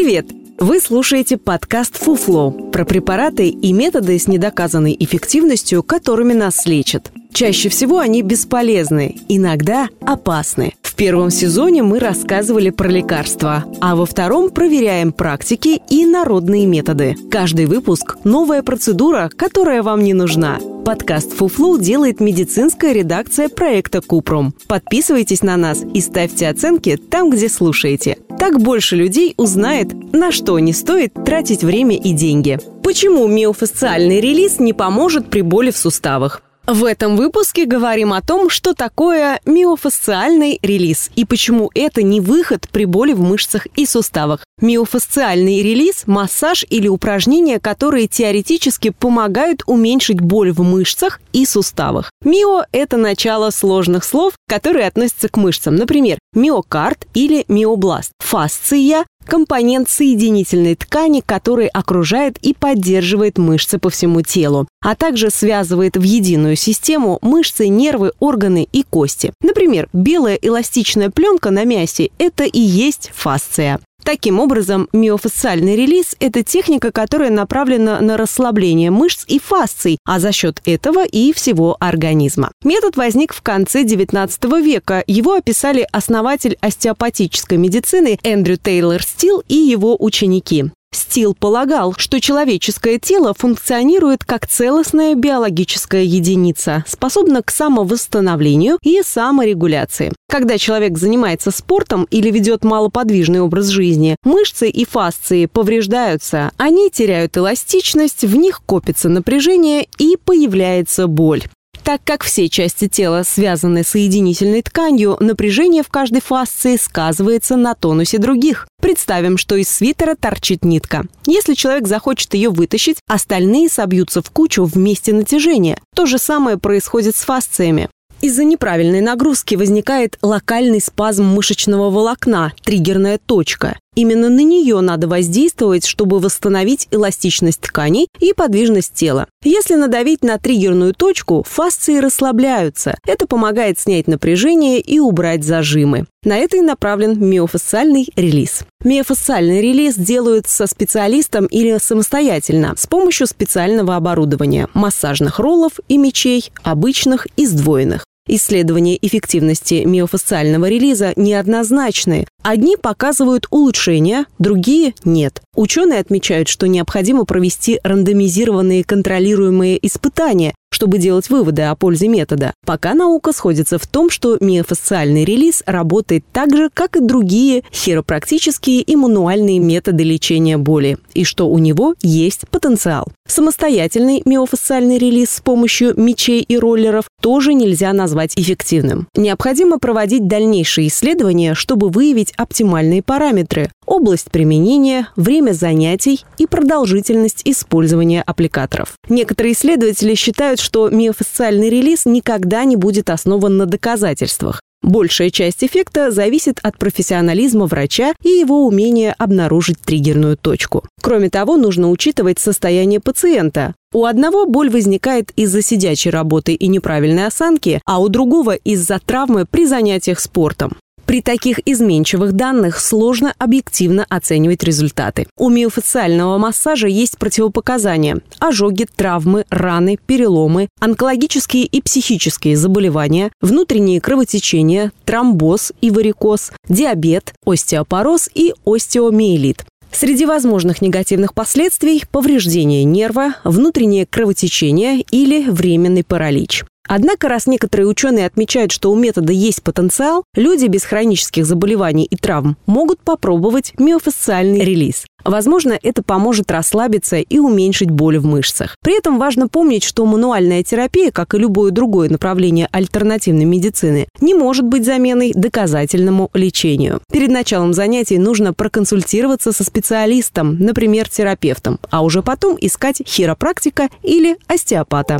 Привет! Вы слушаете подкаст «Фуфло» про препараты и методы с недоказанной эффективностью, которыми нас лечат. Чаще всего они бесполезны, иногда опасны. В первом сезоне мы рассказывали про лекарства, а во втором проверяем практики и народные методы. Каждый выпуск – новая процедура, которая вам не нужна. Подкаст «Фуфлу» делает медицинская редакция проекта «Купром». Подписывайтесь на нас и ставьте оценки там, где слушаете. Так больше людей узнает, на что не стоит тратить время и деньги. Почему миофасциальный релиз не поможет при боли в суставах? В этом выпуске говорим о том, что такое миофасциальный релиз и почему это не выход при боли в мышцах и суставах. Миофасциальный релиз – массаж или упражнения, которые теоретически помогают уменьшить боль в мышцах и суставах. Мио – это начало сложных слов, которые относятся к мышцам. Например, миокард или миобласт. Фасция компонент соединительной ткани, который окружает и поддерживает мышцы по всему телу, а также связывает в единую систему мышцы, нервы, органы и кости. Например, белая эластичная пленка на мясе – это и есть фасция. Таким образом, миофасциальный релиз – это техника, которая направлена на расслабление мышц и фасций, а за счет этого и всего организма. Метод возник в конце XIX века. Его описали основатель остеопатической медицины Эндрю Тейлор Стил и его ученики. Стил полагал, что человеческое тело функционирует как целостная биологическая единица, способна к самовосстановлению и саморегуляции. Когда человек занимается спортом или ведет малоподвижный образ жизни, мышцы и фасции повреждаются, они теряют эластичность, в них копится напряжение и появляется боль. Так как все части тела связаны соединительной тканью, напряжение в каждой фасции сказывается на тонусе других. Представим, что из свитера торчит нитка. Если человек захочет ее вытащить, остальные собьются в кучу вместе натяжения. То же самое происходит с фасциями. Из-за неправильной нагрузки возникает локальный спазм мышечного волокна, триггерная точка. Именно на нее надо воздействовать, чтобы восстановить эластичность тканей и подвижность тела. Если надавить на триггерную точку, фасции расслабляются. Это помогает снять напряжение и убрать зажимы. На это и направлен миофасциальный релиз. Миофасциальный релиз делают со специалистом или самостоятельно с помощью специального оборудования – массажных роллов и мечей, обычных и сдвоенных. Исследования эффективности миофасциального релиза неоднозначны. Одни показывают улучшение, другие – нет. Ученые отмечают, что необходимо провести рандомизированные контролируемые испытания, чтобы делать выводы о пользе метода. Пока наука сходится в том, что миофасциальный релиз работает так же, как и другие хиропрактические и мануальные методы лечения боли, и что у него есть потенциал. Самостоятельный миофасциальный релиз с помощью мечей и роллеров тоже нельзя назвать эффективным. Необходимо проводить дальнейшие исследования, чтобы выявить оптимальные параметры, область применения, время занятий и продолжительность использования аппликаторов. Некоторые исследователи считают, что миофасциальный релиз никогда не будет основан на доказательствах. Большая часть эффекта зависит от профессионализма врача и его умения обнаружить триггерную точку. Кроме того, нужно учитывать состояние пациента. У одного боль возникает из-за сидячей работы и неправильной осанки, а у другого из-за травмы при занятиях спортом. При таких изменчивых данных сложно объективно оценивать результаты. У миофасциального массажа есть противопоказания – ожоги, травмы, раны, переломы, онкологические и психические заболевания, внутренние кровотечения, тромбоз и варикоз, диабет, остеопороз и остеомиелит. Среди возможных негативных последствий – повреждение нерва, внутреннее кровотечение или временный паралич. Однако, раз некоторые ученые отмечают, что у метода есть потенциал, люди без хронических заболеваний и травм могут попробовать миофасциальный релиз. Возможно, это поможет расслабиться и уменьшить боль в мышцах. При этом важно помнить, что мануальная терапия, как и любое другое направление альтернативной медицины, не может быть заменой доказательному лечению. Перед началом занятий нужно проконсультироваться со специалистом, например, терапевтом, а уже потом искать хиропрактика или остеопата.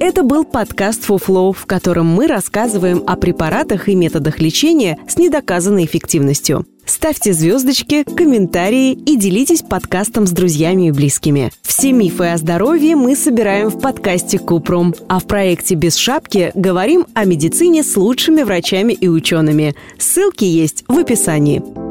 Это был подкаст «Фуфлоу», в котором мы рассказываем о препаратах и методах лечения с недоказанной эффективностью. Ставьте звездочки, комментарии и делитесь подкастом с друзьями и близкими. Все мифы о здоровье мы собираем в подкасте Купром, а в проекте «Без шапки» говорим о медицине с лучшими врачами и учеными. Ссылки есть в описании.